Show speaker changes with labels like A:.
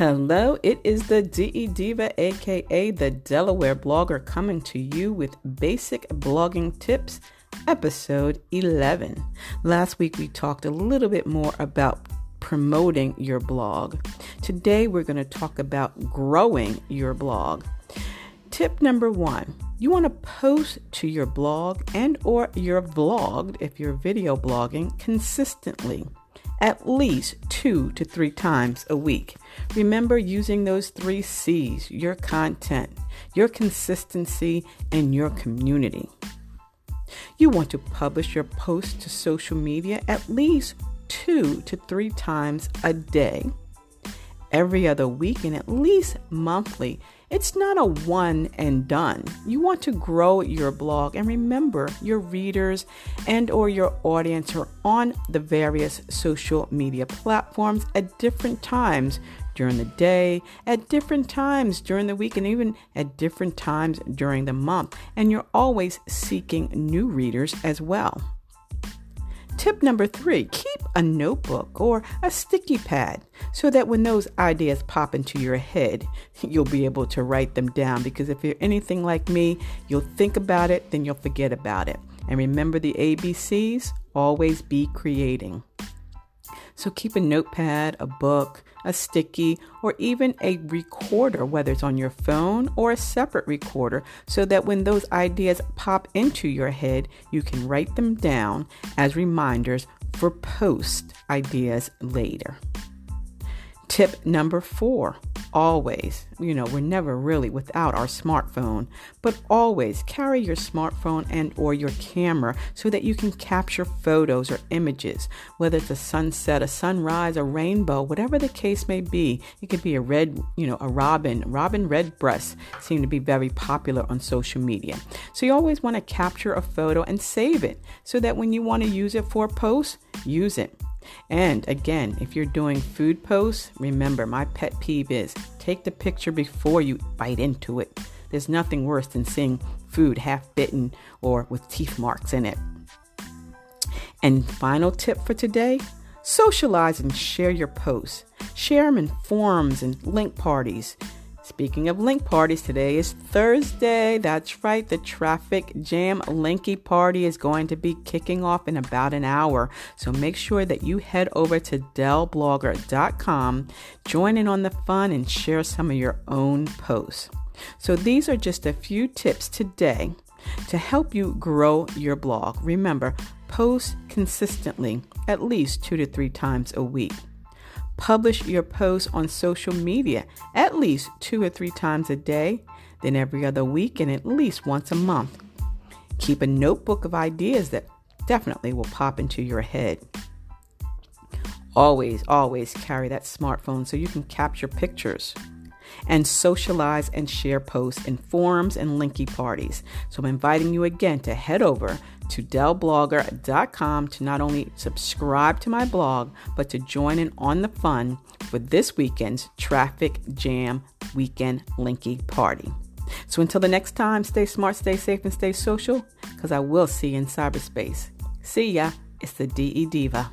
A: Hello, it is the DE Diva, aka the Delaware blogger, coming to you with basic blogging tips, episode 11. Last week we talked a little bit more about promoting your blog. Today we're going to talk about growing your blog. Tip number 1. You want to post to your blog and or your vlog if you're video blogging consistently at least two to three times a week. Remember using those three C's your content, your consistency, and your community. You want to publish your posts to social media at least two to three times a day, every other week, and at least monthly it's not a one and done. You want to grow your blog and remember your readers and or your audience are on the various social media platforms at different times during the day, at different times during the week, and even at different times during the month. And you're always seeking new readers as well. Tip number three keep a notebook or a sticky pad so that when those ideas pop into your head, you'll be able to write them down. Because if you're anything like me, you'll think about it, then you'll forget about it. And remember the ABCs always be creating. So keep a notepad, a book, a sticky, or even a recorder, whether it's on your phone or a separate recorder, so that when those ideas pop into your head, you can write them down as reminders for post ideas later. Tip number four always, you know, we're never really without our smartphone, but always carry your smartphone and or your camera so that you can capture photos or images, whether it's a sunset, a sunrise, a rainbow, whatever the case may be. It could be a red, you know, a robin. Robin redbreasts seem to be very popular on social media. So you always want to capture a photo and save it so that when you want to use it for a post, use it. And again, if you're doing food posts, remember my pet peeve is take the picture before you bite into it. There's nothing worse than seeing food half bitten or with teeth marks in it. And final tip for today socialize and share your posts. Share them in forums and link parties. Speaking of link parties, today is Thursday. That's right, the Traffic Jam Linky Party is going to be kicking off in about an hour. So make sure that you head over to DellBlogger.com, join in on the fun, and share some of your own posts. So these are just a few tips today to help you grow your blog. Remember, post consistently at least two to three times a week. Publish your posts on social media at least two or three times a day, then every other week, and at least once a month. Keep a notebook of ideas that definitely will pop into your head. Always, always carry that smartphone so you can capture pictures and socialize and share posts in forums and linky parties. So I'm inviting you again to head over to dellblogger.com to not only subscribe to my blog, but to join in on the fun for this weekend's Traffic Jam Weekend Linky Party. So until the next time, stay smart, stay safe, and stay social, because I will see you in cyberspace. See ya. It's the DE Diva.